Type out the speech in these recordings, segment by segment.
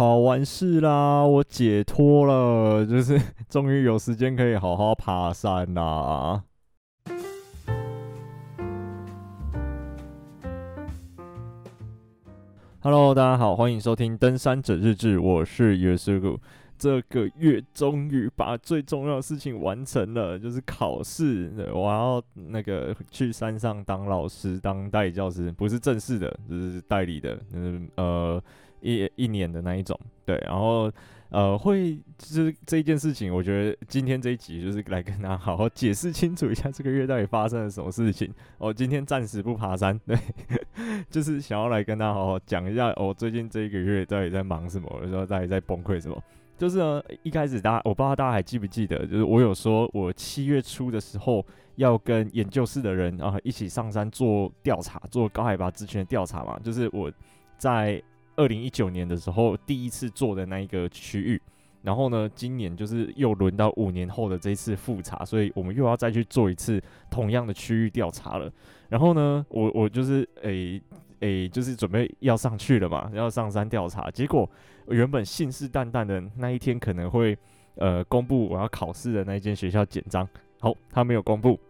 考完试啦，我解脱了，就是 终于有时间可以好好爬山啦。Hello，大家好，欢迎收听《登山者日志》，我是约书亚。这个月终于把最重要的事情完成了，就是考试。我要那个去山上当老师，当代理教师，不是正式的，就是代理的，就是呃。一一年的那一种，对，然后呃，会就是这一件事情，我觉得今天这一集就是来跟大家好好解释清楚一下这个月到底发生了什么事情。我今天暂时不爬山，对，就是想要来跟大家好好讲一下，我最近这一个月到底在忙什么，有时候到底在崩溃什么。就是呢，一开始大家我不知道大家还记不记得，就是我有说我七月初的时候要跟研究室的人啊一起上山做调查，做高海拔之前的调查嘛，就是我在。二零一九年的时候，第一次做的那一个区域，然后呢，今年就是又轮到五年后的这一次复查，所以我们又要再去做一次同样的区域调查了。然后呢，我 我就是诶诶、就是准备要上去了嘛，要上山调查。结果原本信誓旦旦的那一天可能会呃公布我要考试的那一间学校简章，好，他没有公布。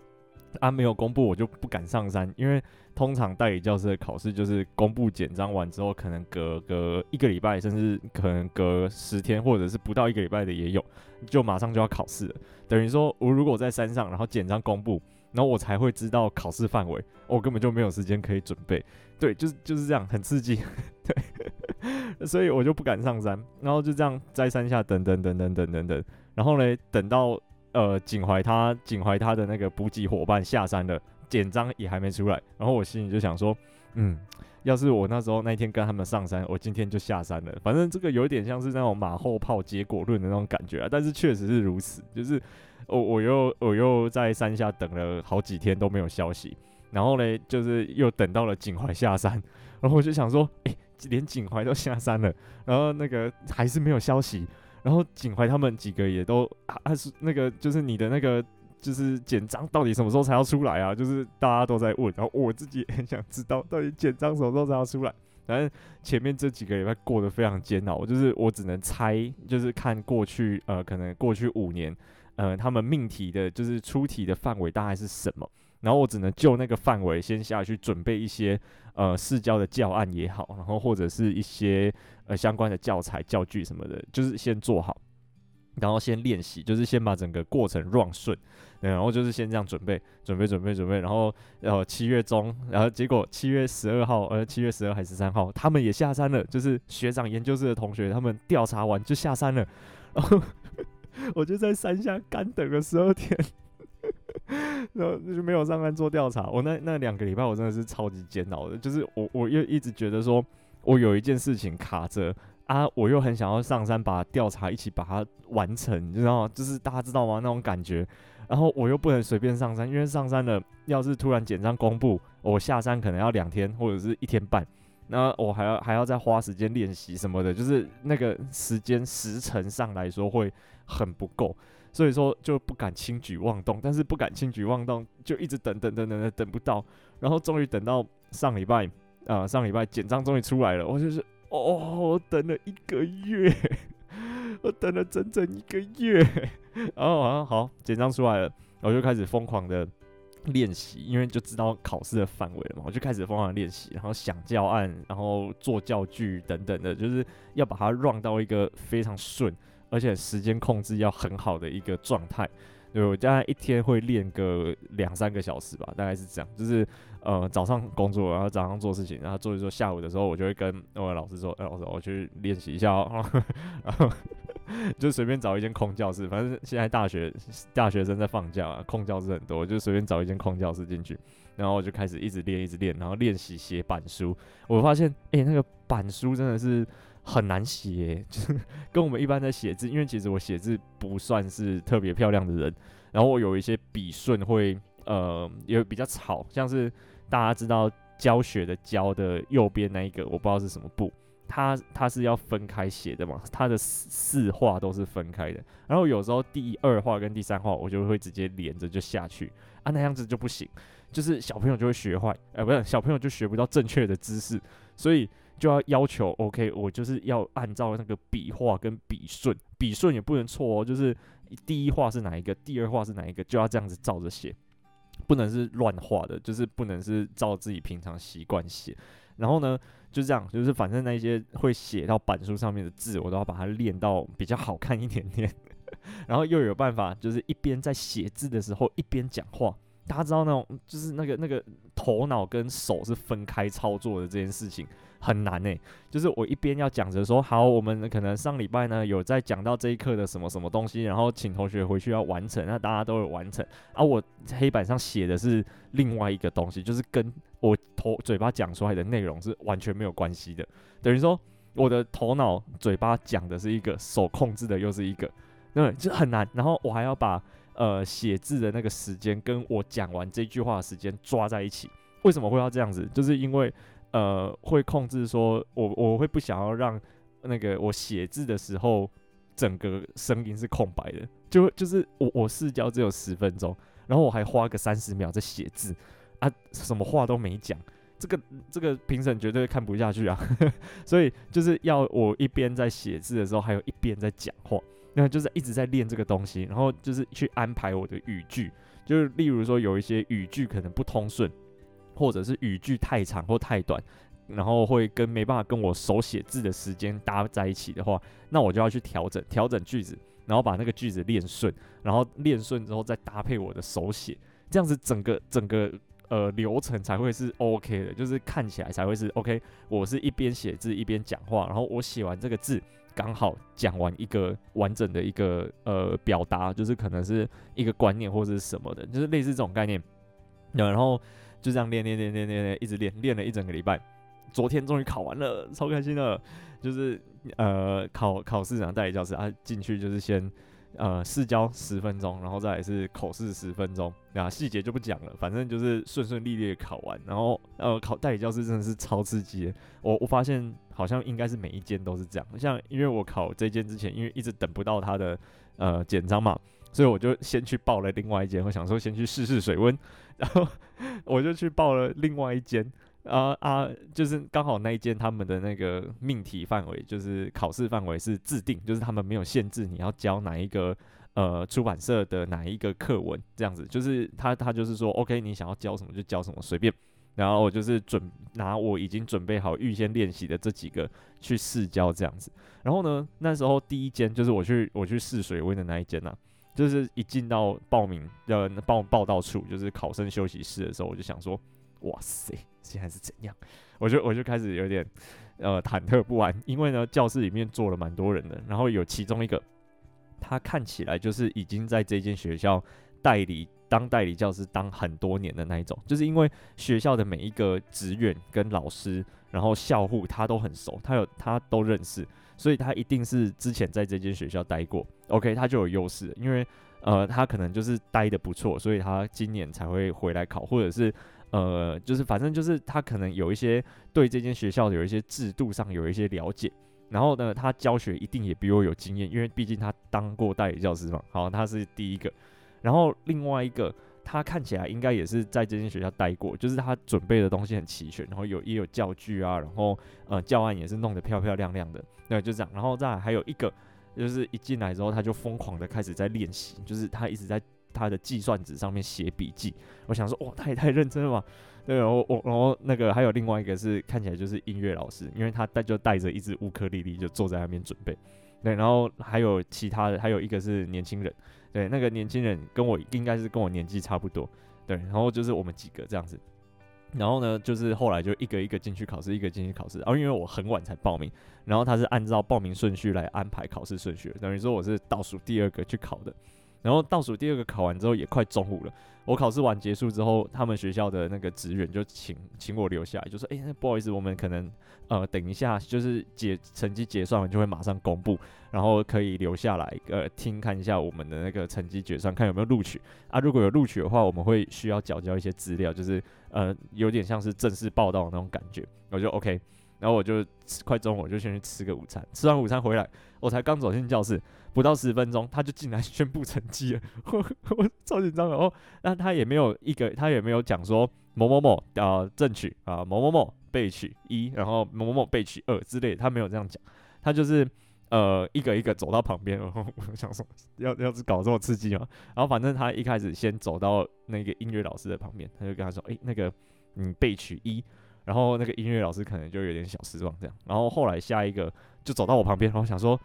啊，没有公布，我就不敢上山，因为通常代理教师的考试就是公布简章完之后，可能隔个一个礼拜，甚至可能隔十天，或者是不到一个礼拜的也有，就马上就要考试了。等于说，我如果在山上，然后简章公布，然后我才会知道考试范围，我根本就没有时间可以准备。对，就是就是这样，很刺激。对，所以我就不敢上山，然后就这样在山下等等等等等等等，然后呢，等到。呃，景怀他景怀他的那个补给伙伴下山了，简章也还没出来，然后我心里就想说，嗯，要是我那时候那一天跟他们上山，我今天就下山了。反正这个有点像是那种马后炮结果论的那种感觉啊，但是确实是如此，就是我我又我又在山下等了好几天都没有消息，然后呢，就是又等到了景怀下山，然后我就想说，诶，连景怀都下山了，然后那个还是没有消息。然后景怀他们几个也都还是那个，就是你的那个，就是简章到底什么时候才要出来啊？就是大家都在问，然后我自己 也很想知道，到底简章什么时候才要出来？反正前面这几个礼拜过得非常煎熬，就是我只能猜，就是看过去呃，可能过去五年，呃，他们命题的，就是出题的范围大概是什么？然后我只能就那个范围先下去准备一些呃试教的教案也好，然后或者是一些呃相关的教材教具什么的，就是先做好，然后先练习，就是先把整个过程 run 顺，然后就是先这样准备准备准备准备，然后然后七月中，然后结果七月十二号呃七月十二还是十三号，他们也下山了，就是学长研究室的同学，他们调查完就下山了，然后 我就在山下干等了十二天。然后就没有上班做调查。我那那两个礼拜，我真的是超级煎熬的。就是我我又一直觉得说，我有一件事情卡着啊，我又很想要上山把调查一起把它完成，你知道吗？就是大家知道吗？那种感觉。然后我又不能随便上山，因为上山了，要是突然简章公布，我下山可能要两天或者是一天半，那我还要还要再花时间练习什么的，就是那个时间时程上来说会很不够。所以说就不敢轻举妄动，但是不敢轻举妄动，就一直等等等等等等不到，然后终于等到上礼拜啊、上礼拜简章终于出来了，我就是哦，我等了一个月，我等了整整一个月，然后好好简章出来了，我就开始疯狂的练习，因为就知道考试的范围了嘛，我就开始疯狂练习，然后想教案，然后做教具等等的，就是要把它 run 到一个非常顺。而且时间控制要很好的一个状态，对，我大概一天会练个两三个小时吧，大概是这样。就是呃早上工作，然后早上做事情，然后做一做，下午的时候我就会跟我的老师说：“哎，老师，我去练习一下哦。”然后 就随便找一间空教室，反正现在大学大学生在放假啊，空教室很多，就随便找一间空教室进去，然后我就开始一直练，一直练，然后练习写板书。我发现，哎，那个板书真的是。很难写，就 是跟我们一般的写字，因为其实我写字不算是特别漂亮的人，然后我有一些笔顺会呃也比较草，像是大家知道教学的教的右边那一个，我不知道是什么部，它它是要分开写的嘛，它的四四画都是分开的，然后有时候第二画跟第三画我就会直接连着就下去啊，那样子就不行，就是小朋友就会学坏，哎、呃，不是小朋友就学不到正确的姿势，所以。就要要求 OK，我就是要按照那个笔画跟笔顺，笔顺也不能错哦，就是第一画是哪一个，第二画是哪一个，就要这样子照着写，不能是乱画的，就是不能是照自己平常习惯写。然后呢，就这样，就是反正那些会写到板书上面的字，我都要把它练到比较好看一点点。然后又有办法，就是一边在写字的时候一边讲话。大家知道那种，就是那个那个头脑跟手是分开操作的这件事情很难诶。就是我一边要讲着说，好，我们可能上礼拜呢有在讲到这一课的什么什么东西，然后请同学回去要完成，那大家都有完成。而、我黑板上写的是另外一个东西，就是跟我头嘴巴讲出来的内容是完全没有关系的。等于说，我的头脑嘴巴讲的是一个，手控制的又是一个，那，就很难。然后我还要把。呃，写字的那个时间跟我讲完这句话的时间抓在一起，为什么会要这样子？就是因为呃，会控制说我我会不想要让那个我写字的时候整个声音是空白的，就就是我我试教只有十分钟，然后我还花个三十秒在写字啊，什么话都没讲，这个这个评审绝对看不下去啊，所以就是要我一边在写字的时候，还有一边在讲话。那就是一直在练这个东西，然后就是去安排我的语句，就是例如说有一些语句可能不通顺，或者是语句太长或太短，然后会跟没办法跟我手写字的时间搭在一起的话，那我就要去调整调整句子，然后把那个句子练顺，然后练顺之后再搭配我的手写，这样子整个整个呃流程才会是 OK 的，就是看起来才会是 OK。我是一边写字一边讲话，然后我写完这个字。刚好讲完一个完整的一个呃表达，就是可能是一个观念或者是什么的，就是类似这种概念。然后就这样练练练练练练，一直练练了一整个礼拜。昨天终于考完了，超开心的。就是呃考考试长代理教师啊，进去就是先。呃，试教十分钟，然后再是口试十分钟，啊，细节就不讲了，反正就是顺顺利利的考完。然后，呃，考代理教师真的是超刺激。我我发现好像应该是每一间都是这样。像因为我考这间之前，因为一直等不到他的呃简章嘛，所以我就先去报了另外一间。我想说先去试试水温，然 后我就去报了另外一间。啊啊，就是刚好那一间他们的那个命题范围，就是考试范围是自定，就是他们没有限制你要教哪一个呃出版社的哪一个课文这样子，就是他他就是说，OK，你想要教什么就教什么，随便。然后我就是准拿我已经准备好预先练习的这几个去试教这样子。然后呢，那时候第一间就是我去我去试水温的那一间呐、啊，就是一进到报名的报报道处，就是考生休息室的时候，我就想说。哇塞，现在是怎样？我就我就开始有点呃忐忑不安，因为呢教室里面坐了蛮多人的，然后有其中一个，他看起来就是已经在这间学校代理当代理教师当很多年的那一种，就是因为学校的每一个职员跟老师，然后校护他都很熟，他有他都认识，所以他一定是之前在这间学校待过，OK，他就有优势，因为呃他可能就是待得不错，所以他今年才会回来考，或者是。呃，就是反正就是他可能有一些对这间学校有一些制度上有一些了解，然后呢，他教学一定也比我有经验，因为毕竟他当过代理教师嘛。好，他是第一个，然后另外一个他看起来应该也是在这间学校待过，就是他准备的东西很齐全，然后有也有教具啊，然后呃教案也是弄得漂漂亮亮的，对，就这样，然后再还有一个就是一进来之后他就疯狂的开始在练习，就是他一直在。他的计算纸上面写笔记，我想说，哇，他也太认真了吧？对，然后我，然后那个还有另外一个是看起来就是音乐老师，因为他带就带着一支乌克丽丽就坐在那边准备，对，然后还有其他的，还有一个是年轻人，对，那个年轻人跟我应该是跟我年纪差不多，对，然后就是我们几个这样子，然后呢，就是后来就一个一个进去考试，一个进去考试，然后因为我很晚才报名，然后他是按照报名顺序来安排考试顺序，等于说我是倒数第二个去考的。然后倒数第二个考完之后也快中午了，我考试完结束之后，他们学校的那个职员就请请我留下来，就说：“哎，不好意思，我们可能呃等一下就是结成绩结算完就会马上公布，然后可以留下来呃听看一下我们的那个成绩结算，看有没有录取啊。如果有录取的话，我们会需要缴交一些资料，就是呃有点像是正式报到的那种感觉。我就 OK，然后我就快中午我就先去吃个午餐，吃完午餐回来，我才刚走进教室。”不到十分钟，他就进来宣布成绩了，我我超紧张的哦。那他也没有一个，他也没有讲说某某某啊正取啊某某某备取一，然后某某某备取二之类，他没有这样讲，他就是呃一个一个走到旁边，然后 我想说要要是搞这么刺激吗，然后反正他一开始先走到那个音乐老师的旁边，他就跟他说，诶，那个你备取一，然后那个音乐老师可能就有点小失望这样，然后后来下一个就走到我旁边，然后想说。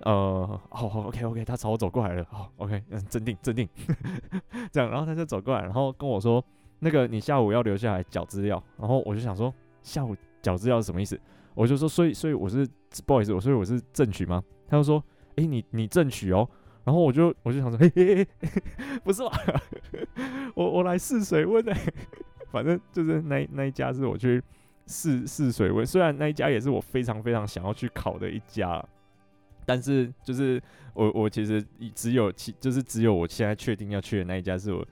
呃，好好，OK OK，他朝我走过来了，好，OK，嗯，镇定镇定，这样，然后他就走过来，然后跟我说，那个你下午要留下来缴资料，然后我就想说，下午缴资料是什么意思？我就说，所以所以我是不好意思，我所以我是正取吗？他就说，诶，你你正取哦，然后我就我就想说，嘿嘿嘿，不是吧？我我来试水温呢，反正就是那那一家是我去试试水温，虽然那一家也是我非常非常想要去考的一家。但是就是我我其实只有其就是只有我现在确定要去的那一家是我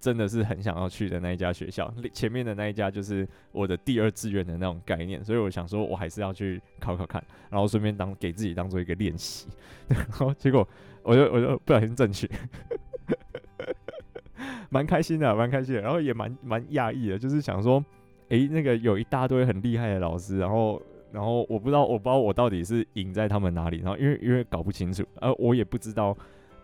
真的是很想要去的那一家学校，前面的那一家就是我的第二志愿的那种概念，所以我想说我还是要去考考看，然后顺便当给自己当做一个练习，然后结果我就我就不小心正取，蛮开心的，蛮开心的，然后也蛮蛮讶异的，就是想说，诶，那个有一大堆很厉害的老师，然后。然后我不知道，我不知道我到底是赢在他们哪里。然后因为因为搞不清楚，而我也不知道，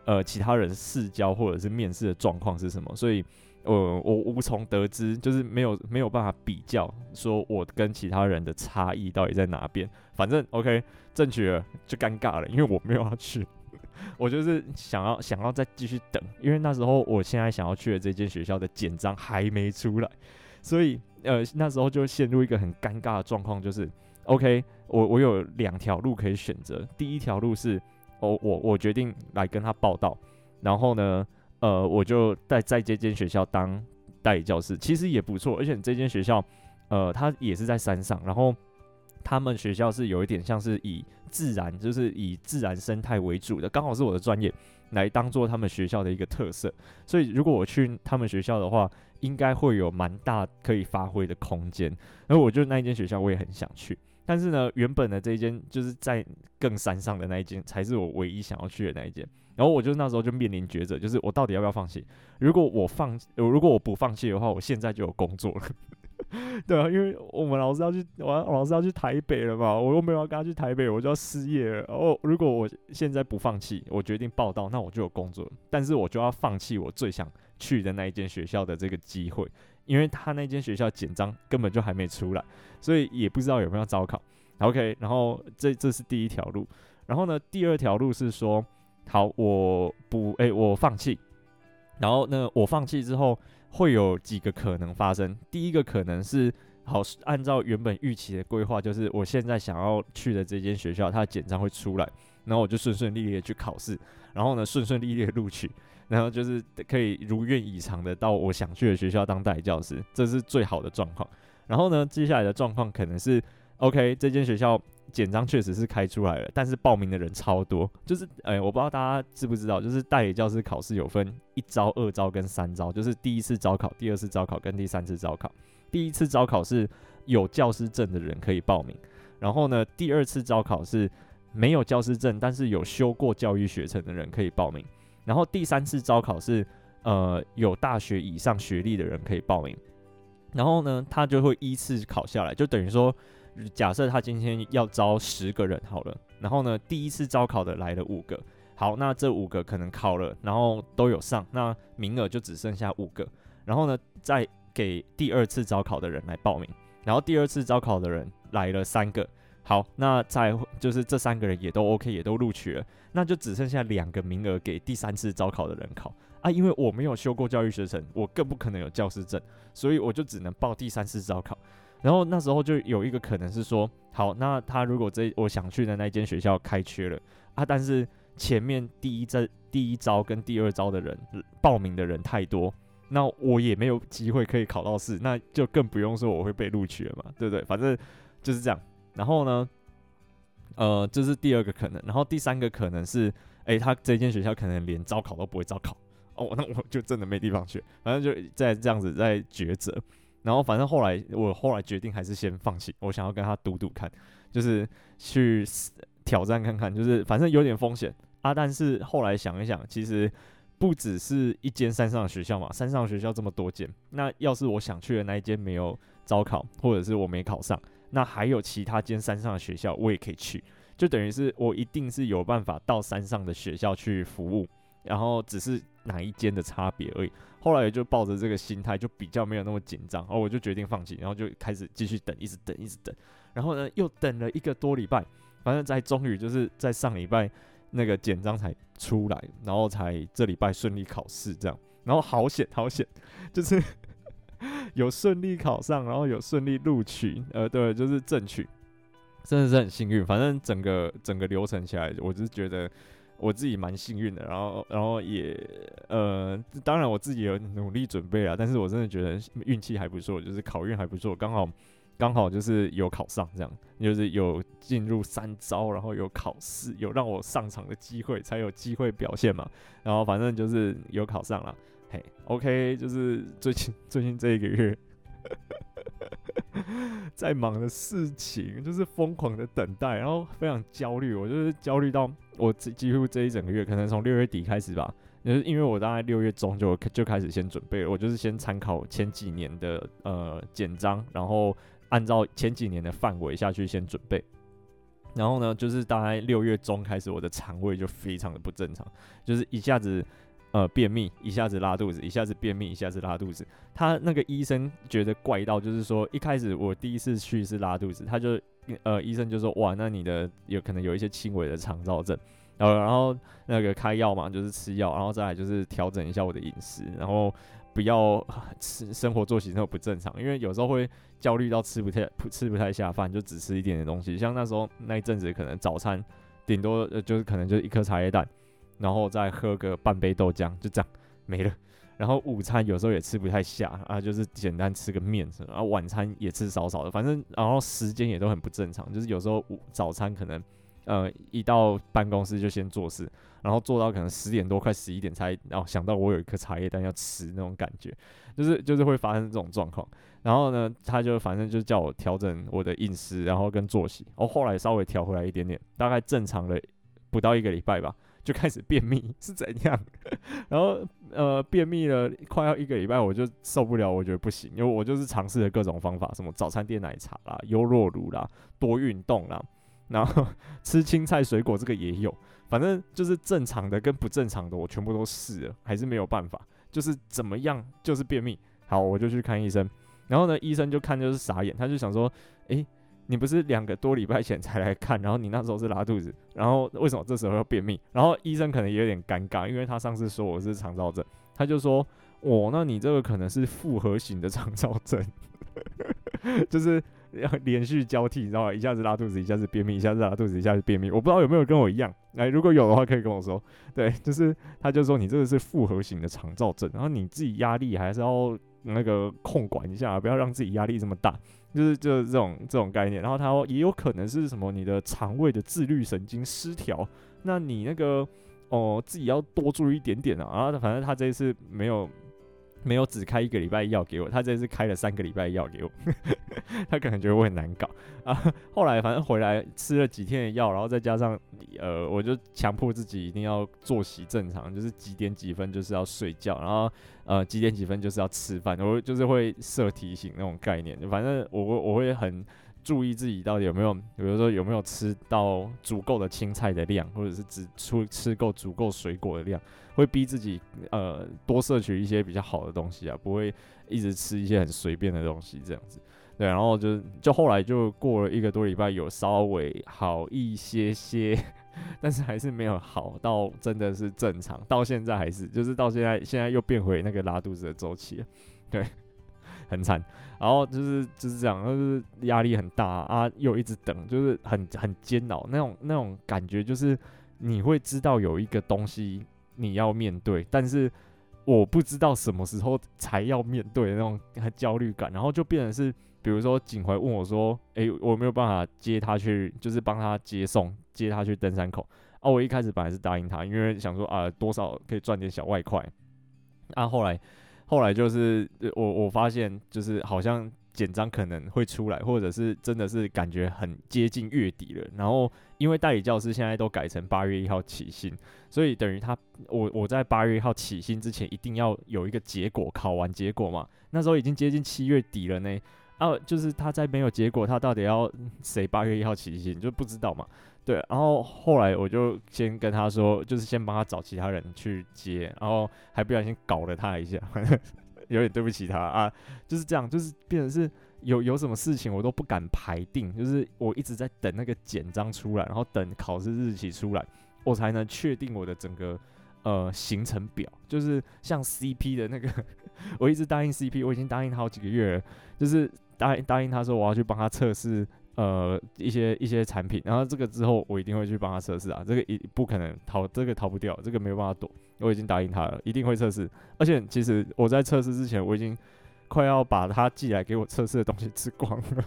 呃，其他人试教或者是面试的状况是什么，所以，呃，我无从得知，就是没有没有办法比较，说我跟其他人的差异到底在哪边。反正 OK，正取了就尴尬了，因为我没有要去，我就是想要想要再继续等，因为那时候我现在想要去的这间学校的简章还没出来，所以呃那时候就陷入一个很尴尬的状况，就是。OK，我我有两条路可以选择。第一条路是，我我我决定来跟他报到，然后呢，呃，我就在在这间学校当代理教师，其实也不错。而且这间学校，呃，它也是在山上，然后他们学校是有一点像是以自然，就是以自然生态为主的，刚好是我的专业，来当做他们学校的一个特色。所以如果我去他们学校的话，应该会有蛮大可以发挥的空间。然后我就那一间学校，我也很想去。但是呢，原本的这一间就是在更山上的那一间，才是我唯一想要去的那一间。然后我就那时候就面临抉择，就是我到底要不要放弃？如果我放，如果我不放弃的话，我现在就有工作了。对啊，因为我们老师要去，我老师要去台北了嘛，我又没有要跟他去台北，我就要失业了。然后如果我现在不放弃，我决定报到，那我就有工作。但是我就要放弃我最想去的那一间学校的这个机会。因为他那间学校简章根本就还没出来，所以也不知道有没有招考。OK，然后这这是第一条路。然后呢，第二条路是说，好，我不，哎，我放弃。然后呢，我放弃之后会有几个可能发生。第一个可能是，好，按照原本预期的规划，就是我现在想要去的这间学校，它的简章会出来，然后我就顺顺利利的去考试，然后呢，顺顺利利的录取。然后就是可以如愿以偿的到我想去的学校当代理教师，这是最好的状况。然后呢，接下来的状况可能是，OK，这间学校简章确实是开出来了，但是报名的人超多。就是，哎，我不知道大家知不知道，就是代理教师考试有分一招、二招跟三招，就是第一次招考、第二次招考跟第三次招考。第一次招考是有教师证的人可以报名，然后呢，第二次招考是没有教师证，但是有修过教育学程的人可以报名。然后第三次招考是，呃，有大学以上学历的人可以报名。然后呢，他就会依次考下来，就等于说，假设他今天要招十个人好了，然后呢，第一次招考的来了五个，好，那这五个可能考了，然后都有上，那名额就只剩下五个。然后呢，再给第二次招考的人来报名，然后第二次招考的人来了三个。好，那再就是这三个人也都 OK，也都录取了，那就只剩下两个名额给第三次招考的人考啊。因为我没有修过教育学程，我更不可能有教师证，所以我就只能报第三次招考。然后那时候就有一个可能是说，好，那他如果这我想去的那间学校开缺了啊，但是前面第一招、第一招跟第二招的人报名的人太多，那我也没有机会可以考到试，那就更不用说我会被录取了嘛，对不对？反正就是这样。然后呢，呃，这是第二个可能。然后第三个可能是，诶，他这间学校可能连招考都不会招考。哦，那我就真的没地方去。反正就在这样子在抉择。然后反正后来我后来决定还是先放弃。我想要跟他赌赌看，就是去挑战看看。就是反正有点风险啊，但是后来想一想，其实不只是一间山上的学校嘛，山上的学校这么多间，那要是我想去的那一间没有招考，或者是我没考上，那还有其他间山上的学校我也可以去，就等于是我一定是有办法到山上的学校去服务，然后只是哪一间的差别而已。后来就抱着这个心态，就比较没有那么紧张，然后我就决定放弃，然后就开始继续等，一直等，一直等，然后呢又等了一个多礼拜，反正在终于就是在上礼拜。那个简章才出来，然后才这礼拜顺利考试这样，然后好险好险，就是 有顺利考上，然后有顺利录取，呃，对，就是正取，真的是很幸运。反正整个整个流程起来，我就是觉得我自己蛮幸运的。然后然后也呃，当然我自己有努力准备啊，但是我真的觉得运气还不错，就是考运还不错，刚好。刚好就是有考上，这样就是有进入三招，然后有考试，有让我上场的机会，才有机会表现嘛。然后反正就是有考上了，嘿，OK，就是最近 最近这一个月在忙的事情，就是疯狂的等待，然后非常焦虑。我就是焦虑到我几乎这一整个月，可能从六月底开始吧，就是因为我大概六月中就就开始先准备了，我就是先参考前几年的呃简章，然后。按照前几年的范围下去先准备，然后呢，就是大概六月中开始，我的肠胃就非常的不正常，就是一下子呃便秘，一下子拉肚子，一下子便秘，一下子拉肚子。他那个医生觉得怪到，就是说一开始我第一次去是拉肚子，他就呃医生就说哇，那你的有可能有一些轻微的肠燥症，呃，然后那个开药嘛，就是吃药，然后再来就是调整一下我的饮食，然后。不要吃生活作息那么不正常，因为有时候会焦虑到吃不太吃不太下饭，就只吃一点点东西。像那时候那一阵子，可能早餐顶多呃就是可能就一颗茶叶蛋，然后再喝个半杯豆浆，就这样没了。然后午餐有时候也吃不太下啊，就是简单吃个面，然后晚餐也吃少少的，反正然后时间也都很不正常，就是有时候午早餐可能。呃，一到办公室就先做事，然后做到可能十点多快十一点才，然后想到我有一颗茶叶蛋要吃那种感觉，就是就是会发生这种状况。然后呢，他就反正就叫我调整我的饮食，然后跟作息。哦，后来稍微调回来一点点，大概正常了不到一个礼拜吧，就开始便秘是怎样？然后呃，便秘了快要一个礼拜，我就受不了，我觉得不行，因为我就是尝试了各种方法，什么早餐店奶茶啦、优酪乳啦、多运动啦。然后 吃青菜水果这个也有，反正就是正常的跟不正常的我全部都试了，还是没有办法，就是怎么样就是便秘。好，我就去看医生，然后呢，医生就看就是傻眼，他就想说，诶，你不是两个多礼拜前才来看，然后你那时候是拉肚子，然后为什么这时候要便秘？然后医生可能也有点尴尬，因为他上次说我是肠躁症，他就说，哦，那你这个可能是复合型的肠躁症，就是。要连续交替，你知道吗？一下子拉肚子，一下子便秘，一下子拉肚子，一下子便秘。我不知道有没有跟我一样，哎，如果有的话，可以跟我说。对，就是他就说你这个是复合型的肠躁症，然后你自己压力还是要那个控管一下，不要让自己压力这么大。就是就是这种这种概念。然后他说也有可能是什么，你的肠胃的自律神经失调，那你那个哦自己要多注意一点点啊。然后反正他这一次没有。没有只开一个礼拜药给我，他这次开了三个礼拜药给我，他可能觉得我很难搞啊。后来反正回来吃了几天的药，然后再加上呃，我就强迫自己一定要作息正常，就是几点几分就是要睡觉，然后呃几点几分就是要吃饭，我就是会设提醒那种概念。反正我我会很。注意自己到底有没有，比如说有没有吃到足够的青菜的量，或者是只出吃够足够水果的量，会逼自己呃多摄取一些比较好的东西啊，不会一直吃一些很随便的东西这样子。对，然后就就后来就过了一个多礼拜，有稍微好一些些，但是还是没有好到真的是正常，到现在还是就是到现在现在又变回那个拉肚子的周期了，对。很惨，然后就是就是这样，就是压力很大啊，又一直等，就是很很煎熬那种那种感觉，就是你会知道有一个东西你要面对，但是我不知道什么时候才要面对那种很焦虑感，然后就变成是，比如说景怀问我说，诶，我没有办法接他去，就是帮他接送接他去登山口啊，我一开始本来是答应他，因为想说啊，多少可以赚点小外快，啊，后来。后来就是我我发现就是好像简章可能会出来，或者是真的是感觉很接近月底了。然后因为代理教师现在都改成八月一号起薪，所以等于他我我在八月一号起薪之前一定要有一个结果，考完结果嘛。那时候已经接近七月底了呢。啊，就是他在没有结果，他到底要谁八月一号起薪就不知道嘛。对，然后后来我就先跟他说，就是先帮他找其他人去接，然后还不小心搞了他一下。有点对不起他啊，就是这样，就是变成是有有什么事情我都不敢排定，就是我一直在等那个简章出来，然后等考试日期出来，我才能确定我的整个呃行程表。就是像 CP 的那个，我一直答应 CP，我已经答应他好几个月了，就是答应答应他说我要去帮他测试呃一些一些产品，然后这个之后我一定会去帮他测试啊，这个一不可能逃，这个逃不掉，这个没有办法躲。我已经答应他了，一定会测试。而且其实我在测试之前，我已经快要把他寄来给我测试的东西吃光了。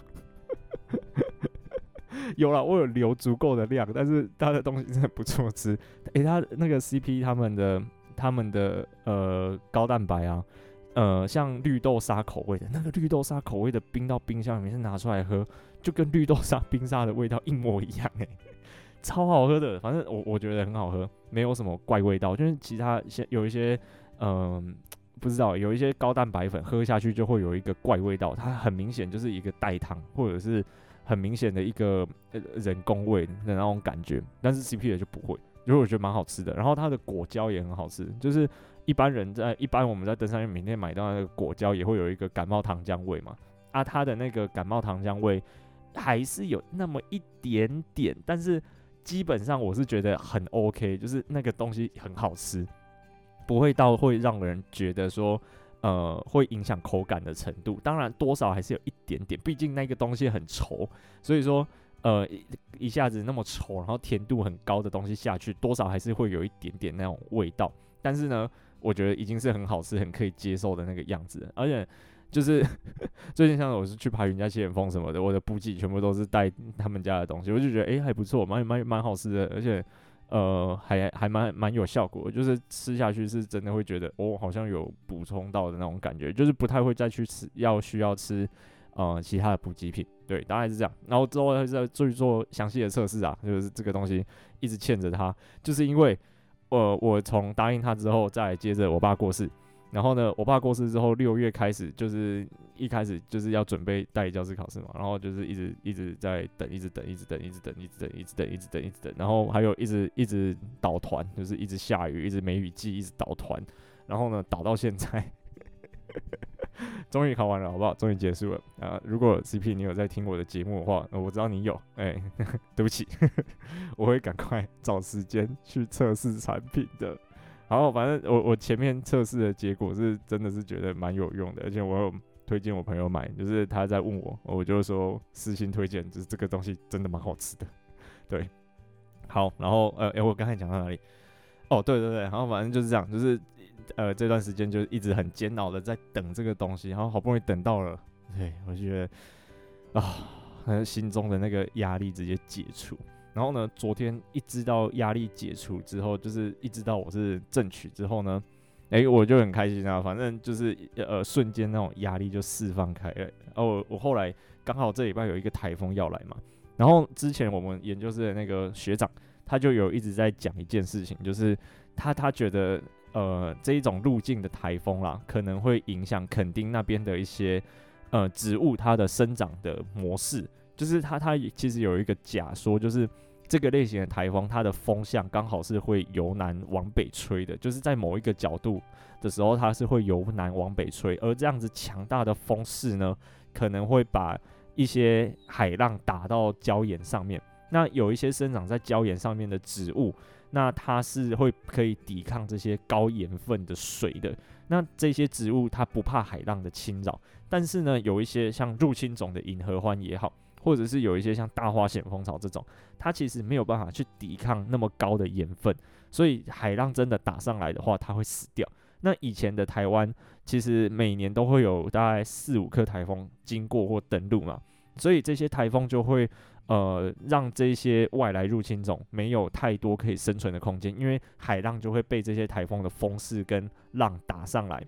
有了，我有留足够的量，但是他的东西真的不错吃。诶、他那个 CP 他们的他们的呃高蛋白啊，呃像绿豆沙口味的那个绿豆沙口味的冰到冰箱里面是拿出来喝，就跟绿豆沙冰沙的味道一模一样诶、超好喝的，反正我我觉得很好喝，没有什么怪味道。就是其他些有一些，嗯、不知道有一些高蛋白粉喝下去就会有一个怪味道，它很明显就是一个代糖，或者是很明显的一个人工味的那种感觉。但是 CP 的就不会，因为我觉得蛮好吃的。然后它的果胶也很好吃，就是一般人在一般我们在登山店每天买到那个果胶也会有一个感冒糖浆味嘛，啊，它的那个感冒糖浆味还是有那么一点点，但是。基本上我是觉得很 OK，就是那个东西很好吃，不会到会让人觉得说，呃，会影响口感的程度。当然多少还是有一点点，毕竟那个东西很稠，所以说，呃，一下子那么稠，然后甜度很高的东西下去，多少还是会有一点点那种味道。但是呢，我觉得已经是很好吃、很可以接受的那个样子，而且。就是 最近像我是去爬云家七眼峰什么的，我的补给全部都是带他们家的东西，我就觉得诶、欸、还不错，蛮蛮蛮好吃的，而且呃还还蛮蛮有效果，就是吃下去是真的会觉得哦好像有补充到的那种感觉，就是不太会再去吃要需要吃呃其他的补给品，对，大概是这样。然后之后会再做做详细的测试啊，就是这个东西一直欠着他，就是因为呃我从答应他之后，再接着我爸过世。然后呢，我爸过世之后，六月开始就是一开始就是要准备代理教师考试嘛，然后就是一直一直在等，一直等，一直等，一直等，一直等，一直等，一直等，一直等，然后还有一直一直倒团，就是一直下雨，一直没雨季，一直倒团，然后呢倒到现在，终于考完了，好不好？终于结束了啊！如果 CP 你有在听我的节目的话，我知道你有，哎，对不起，我会赶快找时间去测试产品的。然后反正我我前面测试的结果是真的是觉得蛮有用的，而且我有推荐我朋友买，就是他在问我，我就说私信推荐，就是这个东西真的蛮好吃的。对，好，然后呃，诶，我刚才讲到哪里？哦，对对对，然后反正就是这样，就是呃这段时间就一直很煎熬的在等这个东西，然后好不容易等到了，对，我觉得啊，心中的那个压力直接解除。然后呢，昨天一知道压力解除之后，就是一知道我是正取之后呢，诶，我就很开心啊。反正就是呃，瞬间那种压力就释放开了。哦，我后来刚好这礼拜有一个台风要来嘛，然后之前我们研究室的那个学长，他就有一直在讲一件事情，就是他他觉得呃这一种路径的台风啦，可能会影响垦丁那边的一些呃植物它的生长的模式。就是它，它其实有一个假说，就是这个类型的台风，它的风向刚好是会由南往北吹的，就是在某一个角度的时候，它是会由南往北吹，而这样子强大的风势呢，可能会把一些海浪打到礁岩上面。那有一些生长在礁岩上面的植物，那它是会可以抵抗这些高盐分的水的。那这些植物它不怕海浪的侵扰，但是呢，有一些像入侵种的银合欢也好。或者是有一些像大花咸丰草这种，它其实没有办法去抵抗那么高的盐分，所以海浪真的打上来的话，它会死掉。那以前的台湾其实每年都会有大概四五颗台风经过或登陆嘛，所以这些台风就会呃让这些外来入侵种没有太多可以生存的空间，因为海浪就会被这些台风的风势跟浪打上来。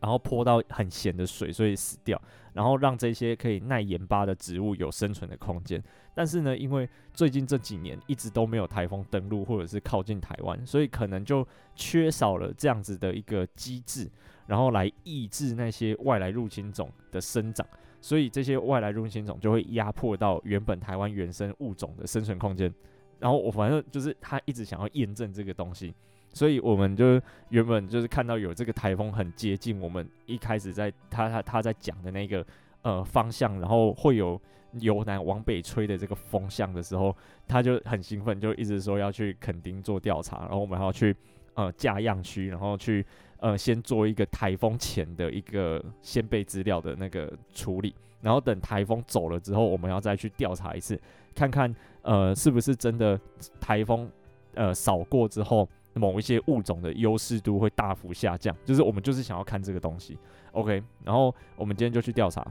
然后泼到很咸的水，所以死掉，然后让这些可以耐盐巴的植物有生存的空间。但是呢，因为最近这几年一直都没有台风登陆或者是靠近台湾，所以可能就缺少了这样子的一个机制，然后来抑制那些外来入侵种的生长。所以这些外来入侵种就会压迫到原本台湾原生物种的生存空间。然后我反正就是他一直想要验证这个东西。所以我们就原本就是看到有这个台风很接近我们一开始在他他他在讲的那个呃方向，然后会有由南往北吹的这个风向的时候，他就很兴奋，就一直说要去垦丁做调查，然后我们还要去呃架样区，然后去呃先做一个台风前的一个先备资料的那个处理，然后等台风走了之后，我们要再去调查一次，看看呃是不是真的台风呃扫过之后。某一些物种的优势度会大幅下降，就是我们就是想要看这个东西，OK。然后我们今天就去调查，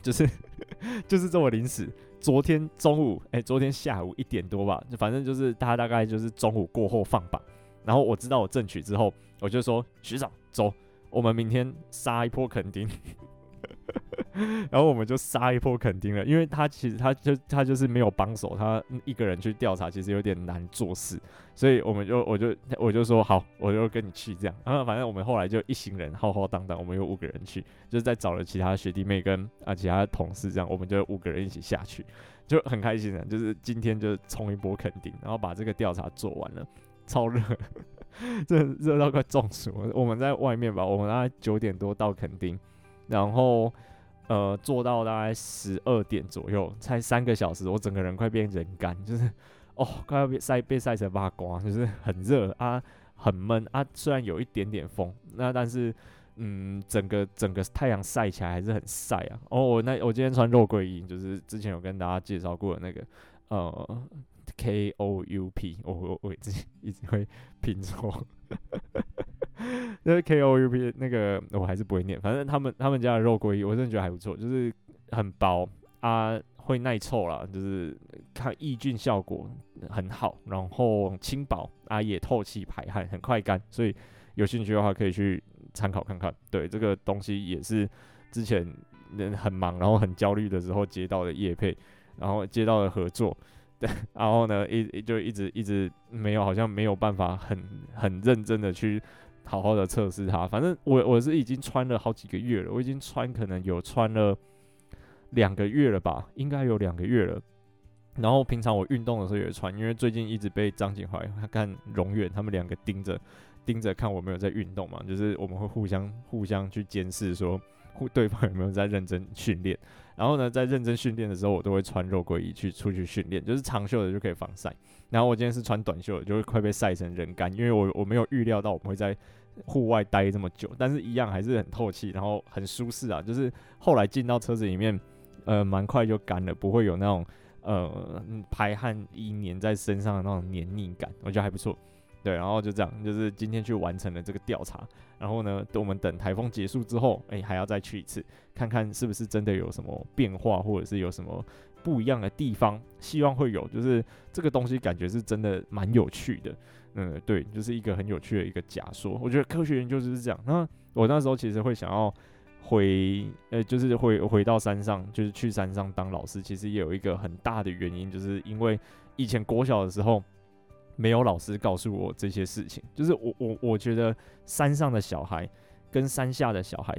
就是 就是这么临时。昨天中午，哎、昨天下午一点多吧，就反正就是他大概就是中午过后放榜。然后我知道我正取之后，我就说学长走，我们明天杀一波垦丁。然后我们就杀一波垦丁了，因为他其实他就他就是没有帮手，他一个人去调查其实有点难做事，所以我们就我就我就说好，我就跟你去这样。然后反正我们后来就一行人浩浩荡荡，我们有五个人去，就是在找了其他学弟妹跟啊其他同事这样，我们就五个人一起下去，就很开心的，就是今天就冲一波垦丁，然后把这个调查做完了，超热，这热到快中暑。我们在外面吧，我们大概九点多到垦丁，然后。呃，坐到大概十二点左右，才三个小时，我整个人快变人干，就是 哦，快要被晒被晒成发光，就是很热啊，很闷啊。虽然有一点点风，那但是嗯，整个整个太阳晒起来还是很晒啊。哦，我那我今天穿肉桂衣，就是之前有跟大家介绍过的那个呃 K O U P，我我我自己一直会拼错。那个 K O U P 那个我还是不会念，反正他们他们家的肉桂我真的觉得还不错，就是很薄啊，会耐臭啦，就是看抑菌效果很好，然后轻薄啊，也透气排汗，很快干，所以有兴趣的话可以去参考看看。对，这个东西也是之前人很忙，然后很焦虑的时候接到的业配，然后接到的合作，对，然后呢一就一直一直没有，好像没有办法很很认真的去。好好的测试它，反正我我是已经穿了好几个月了，我已经穿可能有穿了两个月了吧，应该有两个月了。然后平常我运动的时候也穿，因为最近一直被张景怀、他看荣远他们两个盯着盯着看我没有在运动嘛，就是我们会互相互相去监视说对方有没有在认真训练。然后呢，在认真训练的时候，我都会穿肉桂衣去出去训练，就是长袖的就可以防晒。然后我今天是穿短袖的，就会快被晒成人干，因为我我没有预料到我们会在户外待这么久，但是一样还是很透气，然后很舒适啊。就是后来进到车子里面，呃，蛮快就干了，不会有那种呃排汗衣黏在身上的那种黏腻感，我觉得还不错。对，然后就这样，就是今天去完成了这个调查，然后呢，等我们等台风结束之后，哎，还要再去一次，看看是不是真的有什么变化，或者是有什么不一样的地方。希望会有，就是这个东西感觉是真的蛮有趣的。嗯，对，就是一个很有趣的一个假说。我觉得科学研究就是这样。那我那时候其实会想要回，呃，就是回回到山上，就是去山上当老师，其实也有一个很大的原因，就是因为以前国小的时候。没有老师告诉我这些事情，就是我我我觉得山上的小孩跟山下的小孩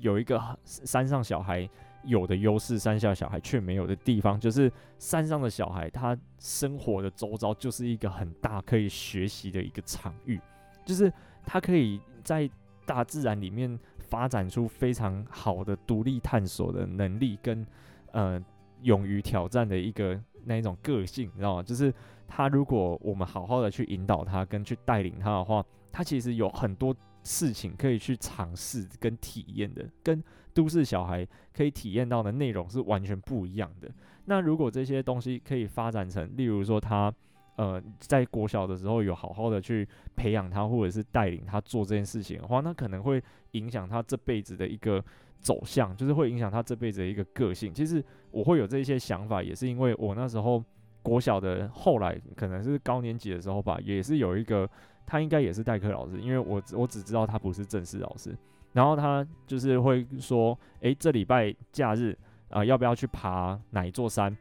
有一个山上小孩有的优势，山下小孩却没有的地方，就是山上的小孩他生活的周遭就是一个很大可以学习的一个场域，就是他可以在大自然里面发展出非常好的独立探索的能力跟呃勇于挑战的一个那一种个性，你知道吗？就是。他如果我们好好的去引导他跟去带领他的话，他其实有很多事情可以去尝试跟体验的，跟都市小孩可以体验到的内容是完全不一样的。那如果这些东西可以发展成，例如说他呃在国小的时候有好好的去培养他，或者是带领他做这件事情的话，那可能会影响他这辈子的一个走向，就是会影响他这辈子的一个个性。其实我会有这些想法，也是因为我那时候。国小的后来可能是高年级的时候吧，也是有一个他应该也是代课老师，因为我我只知道他不是正式老师。然后他就是会说，诶，这礼拜假日啊，要不要去爬哪一座山？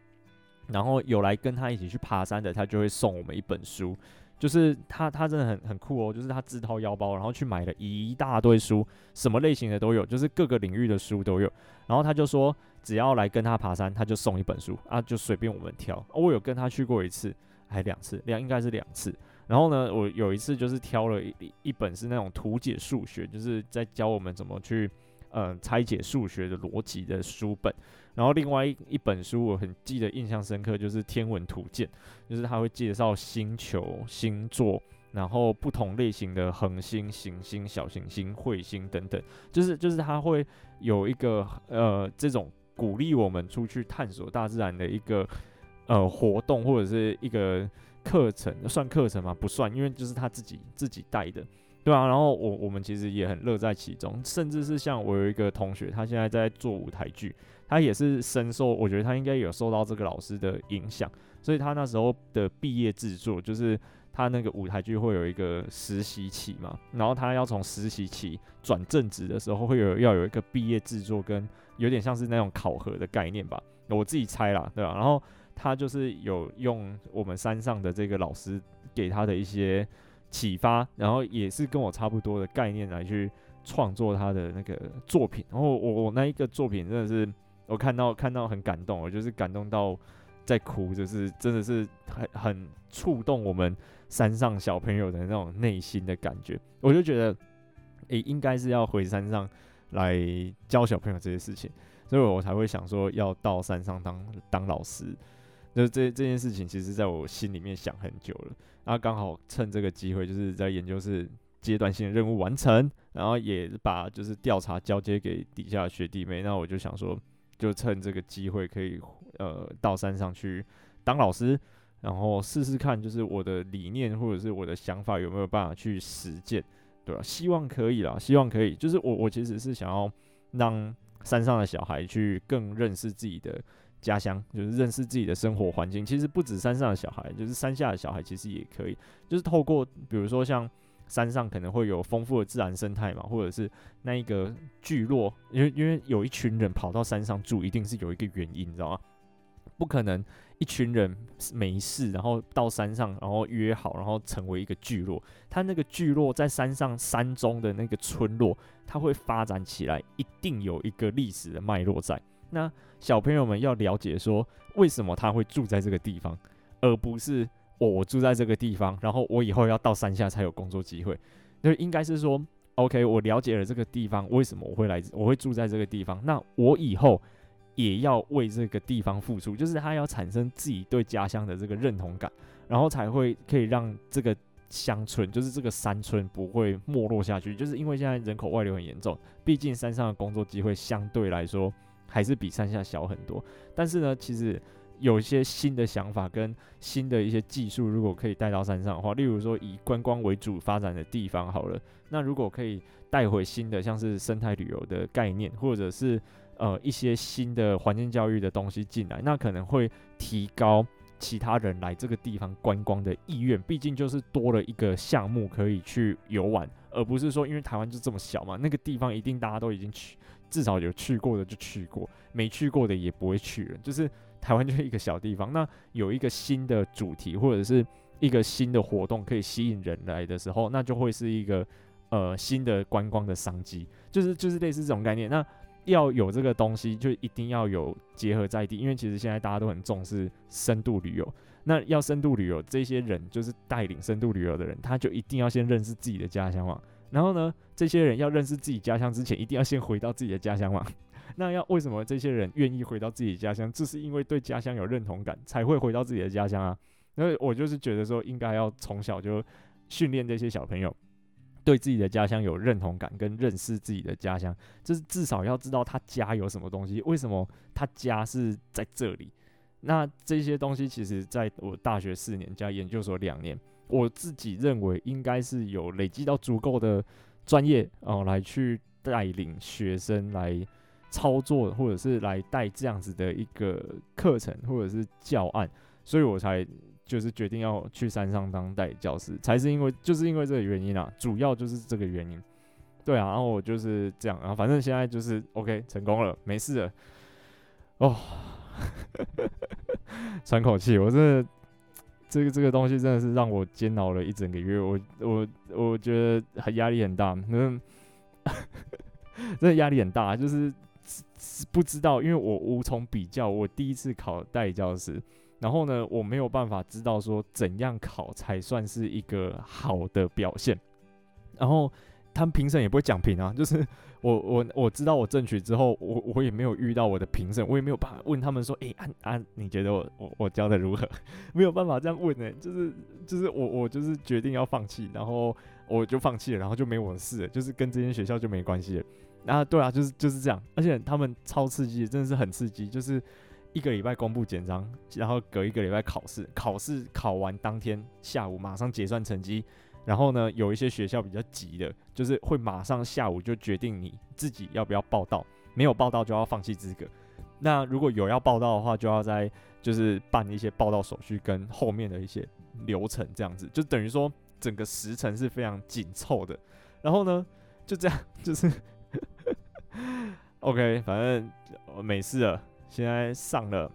然后有来跟他一起去爬山的，他就会送我们一本书。就是他，他真的很很酷哦。就是他自掏腰包，然后去买了一大堆书，什么类型的都有，就是各个领域的书都有。然后他就说，只要来跟他爬山，他就送一本书啊，就随便我们挑。我有跟他去过一次，还两次，两应该是两次。然后呢，我有一次就是挑了一一本是那种图解数学，就是在教我们怎么去、呃、拆解数学的逻辑的书本。然后另外一一本书我很记得印象深刻，就是《天文图鉴》，就是他会介绍星球、星座，然后不同类型的恒星、行星、小行星、彗星等等，就是就是他会有一个呃这种鼓励我们出去探索大自然的一个呃活动或者是一个课程，算课程吗？不算，因为就是他自己自己带的。对啊，然后我我们其实也很乐在其中，甚至是像我有一个同学，他现在在做舞台剧，他也是深受，我觉得他应该有受到这个老师的影响，所以他那时候的毕业制作，就是他那个舞台剧会有一个实习期嘛，然后他要从实习期转正职的时候，会有要有一个毕业制作，跟有点像是那种考核的概念吧，我自己猜啦，对吧？然后他就是有用我们山上的这个老师给他的一些。启发，然后也是跟我差不多的概念来去创作他的那个作品。然后我我那一个作品真的是我看到看到很感动，我就是感动到在哭，就是真的是很很触动我们山上小朋友的那种内心的感觉。我就觉得，诶、应该是要回山上来教小朋友这些事情，所以我才会想说要到山上当当老师。就这这件事情，其实在我心里面想很久了。然后刚好趁这个机会，就是在研究室阶段性的任务完成，然后也把就是调查交接给底下的学弟妹。那我就想说，就趁这个机会，可以呃到山上去当老师，然后试试看，就是我的理念或者是我的想法有没有办法去实践，对吧？希望可以啦，希望可以。就是我我其实是想要让山上的小孩去更认识自己的。家乡就是认识自己的生活环境，其实不止山上的小孩，就是山下的小孩，其实也可以，就是透过比如说像山上可能会有丰富的自然生态嘛，或者是那一个聚落，因为因为有一群人跑到山上住，一定是有一个原因，你知道吗？不可能一群人没事，然后到山上，然后约好，然后成为一个聚落。他那个聚落在山上山中的那个村落，它会发展起来，一定有一个历史的脉络在。那小朋友们要了解说，为什么他会住在这个地方，而不是我我住在这个地方，然后我以后要到山下才有工作机会。那应该是说，OK，我了解了这个地方为什么我会来，我会住在这个地方。那我以后也要为这个地方付出，就是他要产生自己对家乡的这个认同感，然后才会可以让这个乡村，就是这个山村不会没落下去。就是因为现在人口外流很严重，毕竟山上的工作机会相对来说。还是比山下小很多，但是呢，其实有一些新的想法跟新的一些技术，如果可以带到山上的话，例如说以观光为主发展的地方好了，那如果可以带回新的像是生态旅游的概念，或者是呃一些新的环境教育的东西进来，那可能会提高其他人来这个地方观光的意愿，毕竟就是多了一个项目可以去游玩，而不是说因为台湾就这么小嘛，那个地方一定大家都已经去。至少有去过的就去过，没去过的也不会去了。就是台湾就是一个小地方，那有一个新的主题或者是一个新的活动可以吸引人来的时候，那就会是一个呃新的观光的商机，就是就是类似这种概念。那要有这个东西，就一定要有结合在地，因为其实现在大家都很重视深度旅游。那要深度旅游，这些人就是带领深度旅游的人，他就一定要先认识自己的家乡嘛。然后呢，这些人要认识自己家乡之前，一定要先回到自己的家乡嘛。那要为什么这些人愿意回到自己的家乡？这是因为对家乡有认同感，才会回到自己的家乡啊。因为我就是觉得说，应该要从小就训练这些小朋友，对自己的家乡有认同感，跟认识自己的家乡，就是至少要知道他家有什么东西，为什么他家是在这里。那这些东西，其实在我大学四年加研究所两年。我自己认为应该是有累积到足够的专业哦，来去带领学生来操作，或者是来带这样子的一个课程或者是教案，所以我才就是决定要去山上当代教师，才是因为就是因为这个原因啊，主要就是这个原因。对啊，然后我就是这样，然后反正现在就是 OK 成功了，没事了。哦，喘口气，我真的这个这个东西真的是让我煎熬了一整个月，我我我觉得很压力很大，嗯，真的压力很大，就是不知道，因为我无从比较，我第一次考代理教师，然后呢，我没有办法知道说怎样考才算是一个好的表现，然后。他们评审也不会讲评啊，就是我我我知道我争取之后，我我也没有遇到我的评审，我也没有办法问他们说，诶、啊、啊，你觉得我我我教的如何？没有办法这样问呢、就是就是我我就是决定要放弃，然后我就放弃了，然后就没我的事了，就是跟这间学校就没关系了。啊，对啊，就是就是这样，而且他们超刺激，真的是很刺激，就是一个礼拜公布简章，然后隔一个礼拜考试，考试考完当天下午马上结算成绩。然后呢，有一些学校比较急的，就是会马上下午就决定你自己要不要报到，没有报到就要放弃资格。那如果有要报到的话，就要在就是办一些报到手续跟后面的一些流程，这样子就等于说整个时程是非常紧凑的。然后呢，就这样，就是 OK，反正没事了，现在上了。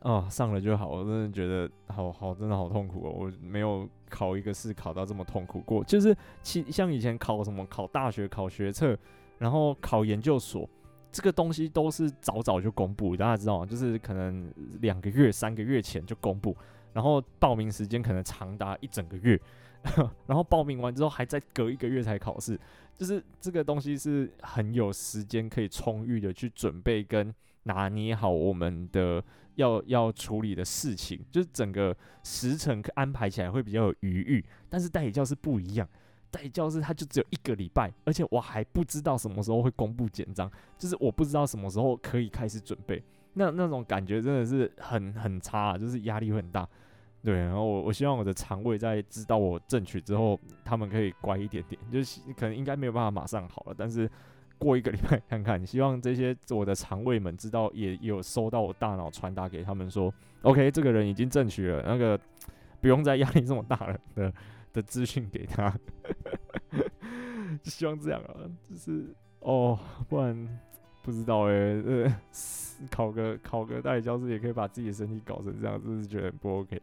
哦，上了就好。我真的觉得好好，真的好痛苦哦。我没有考一个试考到这么痛苦过。就是其像以前考什么考大学、考学测，然后考研究所，这个东西都是早早就公布，大家知道吗？就是可能两个月、三个月前就公布，然后报名时间可能长达一整个月，然后报名完之后还再隔一个月才考试。就是这个东西是很有时间可以充裕的去准备跟拿捏好我们的。要要处理的事情，就是整个时程安排起来会比较有余裕，但是代理教师不一样，代理教师他就只有一个礼拜，而且我还不知道什么时候会公布简章，就是我不知道什么时候可以开始准备，那那种感觉真的是很很差，就是压力会很大，对，然后我我希望我的肠胃在知道我正取之后，他们可以乖一点点，就是可能应该没有办法马上好了，但是。过一个礼拜看看，希望这些我的肠胃们知道，也有收到我大脑传达给他们说，OK，这个人已经正取了，那个不用再压力这么大了的的资讯给他，希望这样啊，就是哦，不然不知道哎、欸，呃，考个考个代理教师也可以把自己的身体搞成这样，就是觉得不 OK，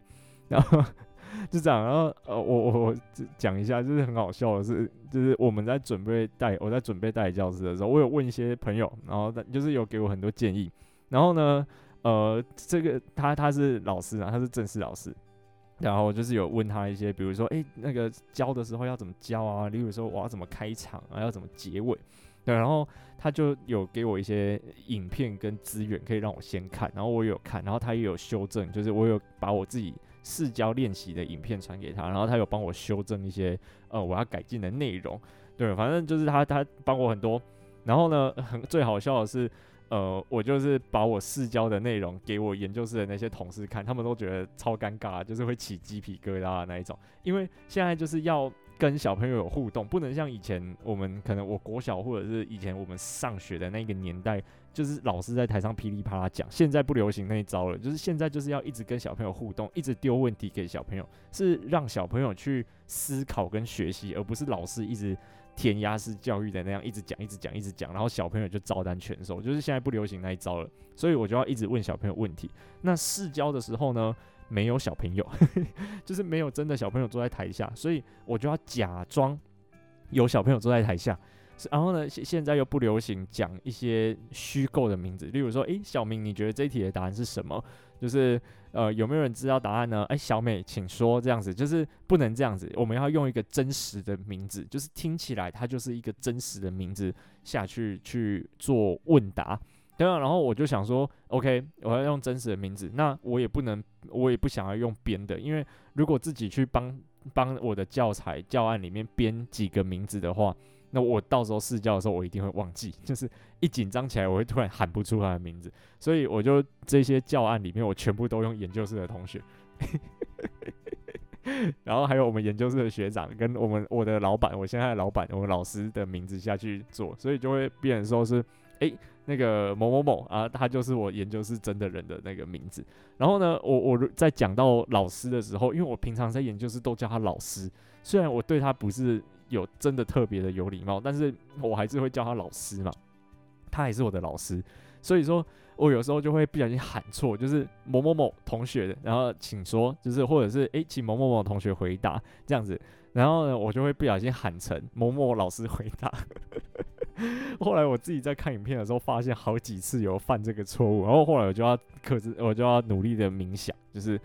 然后。就这样，然后呃，我我我讲一下，就是很好笑的是，就是我们在准备带，我在准备代理教师的时候，我有问一些朋友，然后就是有给我很多建议。然后呢，呃，这个他他是老师啊，他是正式老师，然后就是有问他一些，比如说，诶，那个教的时候要怎么教啊？例如说，我要怎么开场啊？要怎么结尾？对，然后他就有给我一些影片跟资源可以让我先看，然后我有看，然后他也有修正，就是我有把我自己。试教练习的影片传给他，然后他有帮我修正一些呃我要改进的内容，对，反正就是他他帮我很多。然后呢，很最好笑的是，呃，我就是把我试教的内容给我研究室的那些同事看，他们都觉得超尴尬，就是会起鸡皮疙瘩那一种，因为现在就是要。跟小朋友有互动，不能像以前我们可能我国小或者是以前我们上学的那个年代，就是老师在台上噼里啪啦讲。现在不流行那一招了，就是现在就是要一直跟小朋友互动，一直丢问题给小朋友，是让小朋友去思考跟学习，而不是老师一直填鸭式教育的那样一直讲、一直讲、一直讲，然后小朋友就照单全收。就是现在不流行那一招了，所以我就要一直问小朋友问题。那试教的时候呢，没有小朋友，就是没有真的小朋友坐在台下，所以我就要假装有小朋友坐在台下。然后呢，现现在又不流行讲一些虚构的名字，例如说，诶，小明，你觉得这一题的答案是什么？就是呃，有没有人知道答案呢？诶，小美，请说。这样子就是不能这样子，我们要用一个真实的名字，就是听起来它就是一个真实的名字下去去做问答。对啊，然后我就想说，OK，我要用真实的名字，那我也不能，我也不想要用编的，因为如果自己去帮帮我的教材教案里面编几个名字的话，那我到时候试教的时候，我一定会忘记，就是一紧张起来，我会突然喊不出他的名字，所以我就这些教案里面，我全部都用研究室的同学，然后还有我们研究室的学长跟我们我的老板，我现在的老板，我们老师的名字下去做，所以就会变成说是，诶。那个某某某啊，他就是我研究室真的人的那个名字。然后呢，我我在讲到老师的时候，因为我平常在研究室都叫他老师，虽然我对他不是有真的特别的有礼貌，但是我还是会叫他老师嘛，他还是我的老师，所以说我有时候就会不小心喊错，就是某某某同学，然后请说，就是或者是诶，请某某某同学回答这样子，然后呢，我就会不小心喊成某某老师回答。后来我自己在看影片的时候，发现好几次有犯这个错误，然后后来我就要克制，我就要努力的冥想，就是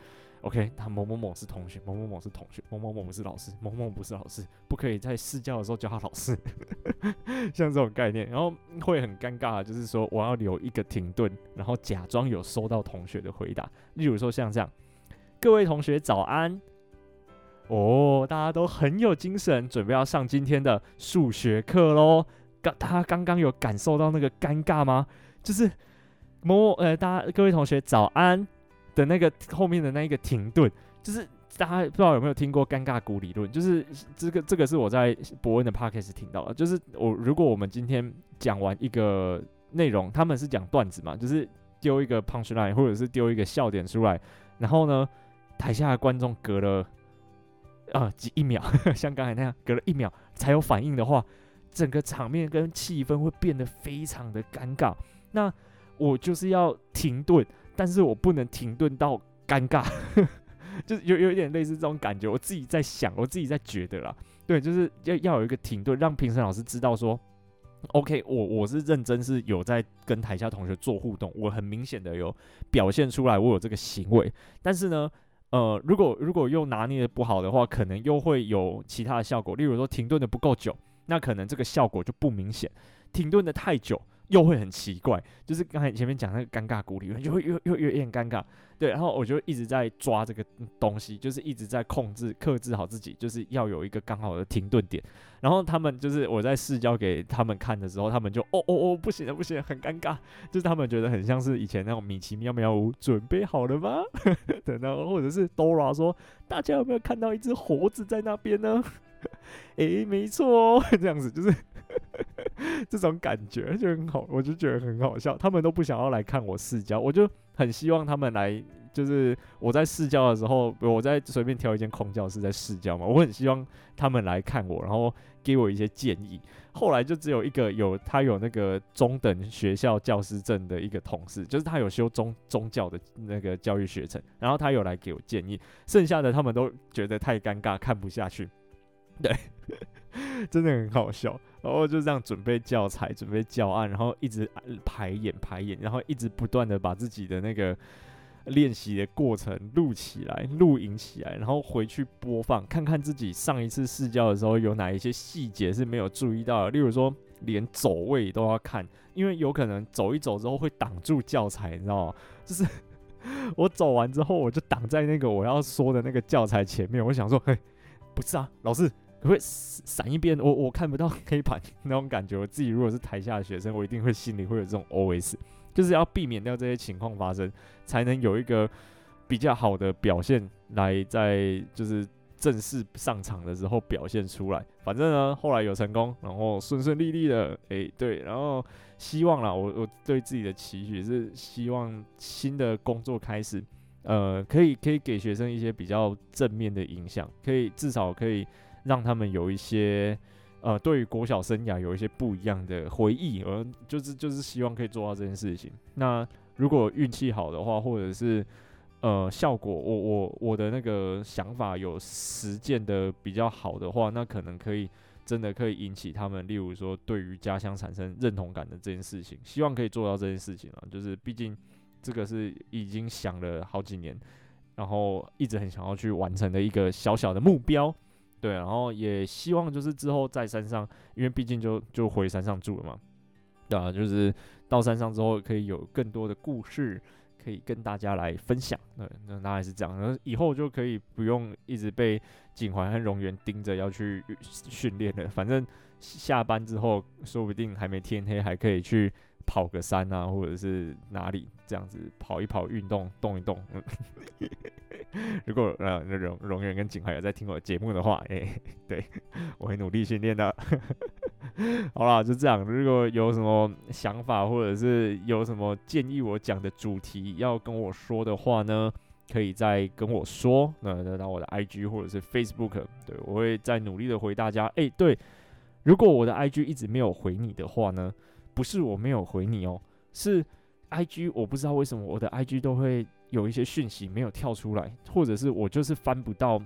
，OK，他某某某是同学，某某某是同学，某某某是老师，某某不是老师，不可以在试教的时候叫他老师，像这种概念，然后会很尴尬，就是说我要留一个停顿，然后假装有收到同学的回答，例如说像这样，各位同学早安，哦，大家都很有精神，准备要上今天的数学课喽刚。他刚刚有感受到那个尴尬吗？就是某某呃，大家各位同学早安的那个后面的那一个停顿，就是大家不知道有没有听过尴尬谷理论？就是这个这个是我在博恩的 podcast 听到的。就是我如果我们今天讲完一个内容，他们是讲段子嘛，就是丢一个 punchline 或者是丢一个笑点出来，然后呢，台下的观众隔了啊、几一秒，像刚才那样隔了一秒才有反应的话。整个场面跟气氛会变得非常的尴尬，那我就是要停顿，但是我不能停顿到尴尬，就有有点类似这种感觉。我自己在想，我自己在觉得啦，对，就是要要有一个停顿，让评审老师知道说，OK，我我是认真，是有在跟台下同学做互动，我很明显的有表现出来，我有这个行为，但是呢，呃，如果如果又拿捏的不好的话，可能又会有其他的效果，例如说停顿的不够久。那可能这个效果就不明显，停顿的太久又会很奇怪，就是刚才前面讲那个尴尬鼓里面就会又又又有点尴尬，对，然后我就一直在抓这个东西，就是一直在控制克制好自己，就是要有一个刚好的停顿点。然后他们就是我在试教给他们看的时候，他们就哦哦哦不行了不行了，很尴尬，就是他们觉得很像是以前那种米奇妙妙屋，准备好了吗？等到或者是 Dora 说，大家有没有看到一只猴子在那边呢？诶、没错哦，这样子就是这种感觉就很好，我就觉得很好笑。他们都不想要来看我试教，我就很希望他们来。就是我在试教的时候，我在随便挑一间空教室在试教嘛，我很希望他们来看我，然后给我一些建议。后来就只有一个有他有那个中等学校教师证的一个同事，就是他有修中宗教的那个教育学程，然后他有来给我建议。剩下的他们都觉得太尴尬，看不下去。对，真的很好笑。然后就这样准备教材、准备教案，然后一直排演、排演，然后一直不断的把自己的那个练习的过程录起来、录影起来，然后回去播放，看看自己上一次试教的时候有哪一些细节是没有注意到的。例如说，连走位都要看，因为有可能走一走之后会挡住教材，你知道吗？就是 我走完之后，我就挡在那个我要说的那个教材前面。我想说，嘿，不是啊，老师。可会闪一边，我我看不到黑板那种感觉。我自己 如果是台下的学生，我一定会心里会有这种 OS，就是要避免掉这些情况发生，才能有一个比较好的表现来在就是正式上场的时候表现出来。反正呢，后来有成功，然后顺顺利利的，诶，对，然后希望啦，我我对自己的期许是希望新的工作开始，呃，可以可以给学生一些比较正面的影响，可以至少可以。让他们有一些，呃，对于国小生涯有一些不一样的回忆，而就是就是希望可以做到这件事情。那如果运气好的话，或者是呃效果，我我我的那个想法有实践的比较好的话，那可能可以真的可以引起他们，例如说对于家乡产生认同感的这件事情，希望可以做到这件事情啊。就是毕竟这个是已经想了好几年，然后一直很想要去完成的一个小小的目标。对，然后也希望就是之后在山上，因为毕竟就就回山上住了嘛，对啊，就是到山上之后可以有更多的故事可以跟大家来分享。对，那大概是这样，然后以后就可以不用一直被景怀和荣源盯着要去训练了，反正下班之后说不定还没天黑，还可以去跑个山啊，或者是哪里这样子跑一跑，运动动一动。如果呃荣荣园跟景怀有在听我的节目的话，诶、对 我会努力训练的。好啦，就这样。如果有什么想法或者是有什么建议我讲的主题要跟我说的话呢，可以再跟我说，那那到我的 IG 或者是 Facebook，对，我会再努力的回大家。诶，对，如果我的 IG 一直没有回你的话呢，不是我没有回你哦，是 IG 我不知道为什么我的 IG 都会有一些讯息没有跳出来，或者是我就是翻不到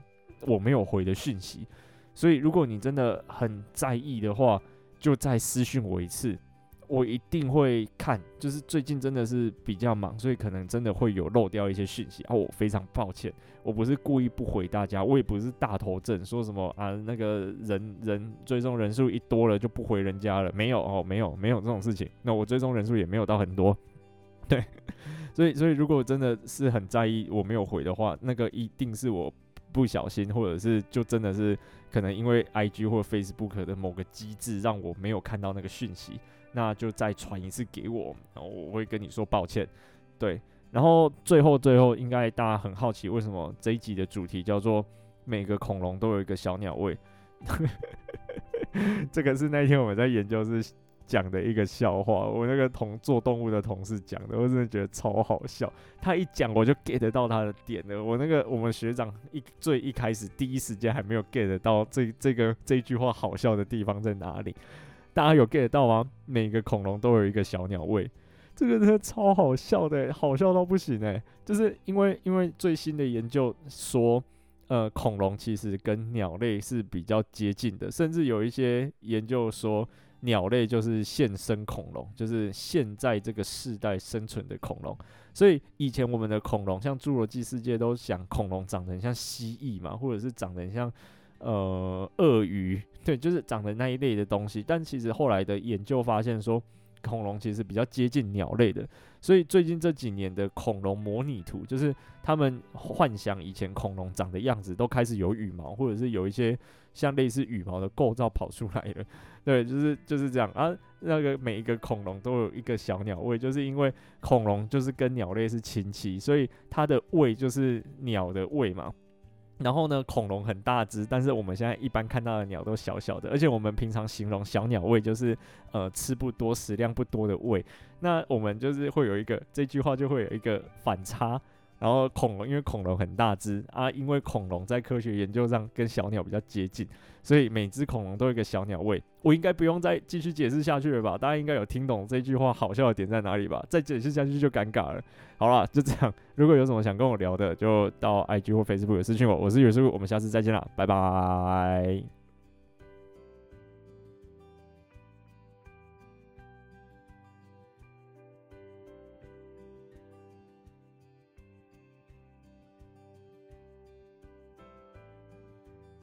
我没有回的讯息。所以如果你真的很在意的话，就再私讯我一次。我一定会看，就是最近真的是比较忙，所以可能真的会有漏掉一些讯息啊，我非常抱歉，我不是故意不回大家，我也不是大头症，说什么啊那个人人追踪人数一多了就不回人家了，没有哦，没有没有这种事情，那我追踪人数也没有到很多，对，所以所以如果真的是很在意我没有回的话，那个一定是我不小心，或者是就真的是可能因为 IG 或 Facebook 的某个机制让我没有看到那个讯息。那就再传一次给我，然后我会跟你说抱歉，对。然后最后最后，应该大家很好奇，为什么这一集的主题叫做每个恐龙都有一个小鸟胃？这个是那天我们在研究室讲的一个笑话，我那个同做动物的同事讲的，我真的觉得超好笑。他一讲我就 get 到他的点了，我那个我们学长一最一开始第一时间还没有 get 到这这个这句话好笑的地方在哪里。大家有 get 到吗？每个恐龙都有一个小鸟胃，这个真的超好笑的，好笑到不行哎！就是因为因为最新的研究说，呃，恐龙其实跟鸟类是比较接近的，甚至有一些研究说，鸟类就是现生恐龙，就是现在这个世代生存的恐龙。所以以前我们的恐龙，像侏罗纪世界都想恐龙长得很像蜥蜴嘛，或者是长得很像。呃，鳄鱼，对，就是长的那一类的东西。但其实后来的研究发现说，恐龙其实比较接近鸟类的。所以最近这几年的恐龙模拟图，就是他们幻想以前恐龙长的样子，都开始有羽毛，或者是有一些像类似羽毛的构造跑出来了。对，就是就是这样啊。那个每一个恐龙都有一个小鸟胃，就是因为恐龙就是跟鸟类是亲戚，所以它的胃就是鸟的胃嘛。然后呢，恐龙很大只，但是我们现在一般看到的鸟都小小的，而且我们平常形容小鸟胃就是呃吃不多、食量不多的胃。那我们就是会有一个这句话就会有一个反差。然后恐龙因为恐龙很大只啊，因为恐龙在科学研究上跟小鸟比较接近，所以每只恐龙都有一个小鸟胃。我应该不用再继续解释下去了吧？大家应该有听懂这句话好笑的点在哪里吧？再解释下去就尴尬了。好了，就这样。如果有什么想跟我聊的，就到 IG 或 Facebook 私讯我。我是宇叔，我们下次再见了，拜拜。